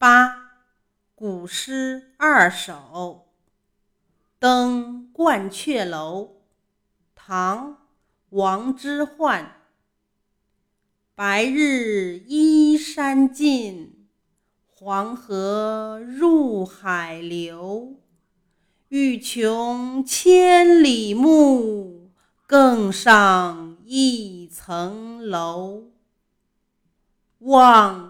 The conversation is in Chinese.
八，古诗二首。登鹳雀楼，唐·王之涣。白日依山尽，黄河入海流。欲穷千里目，更上一层楼。望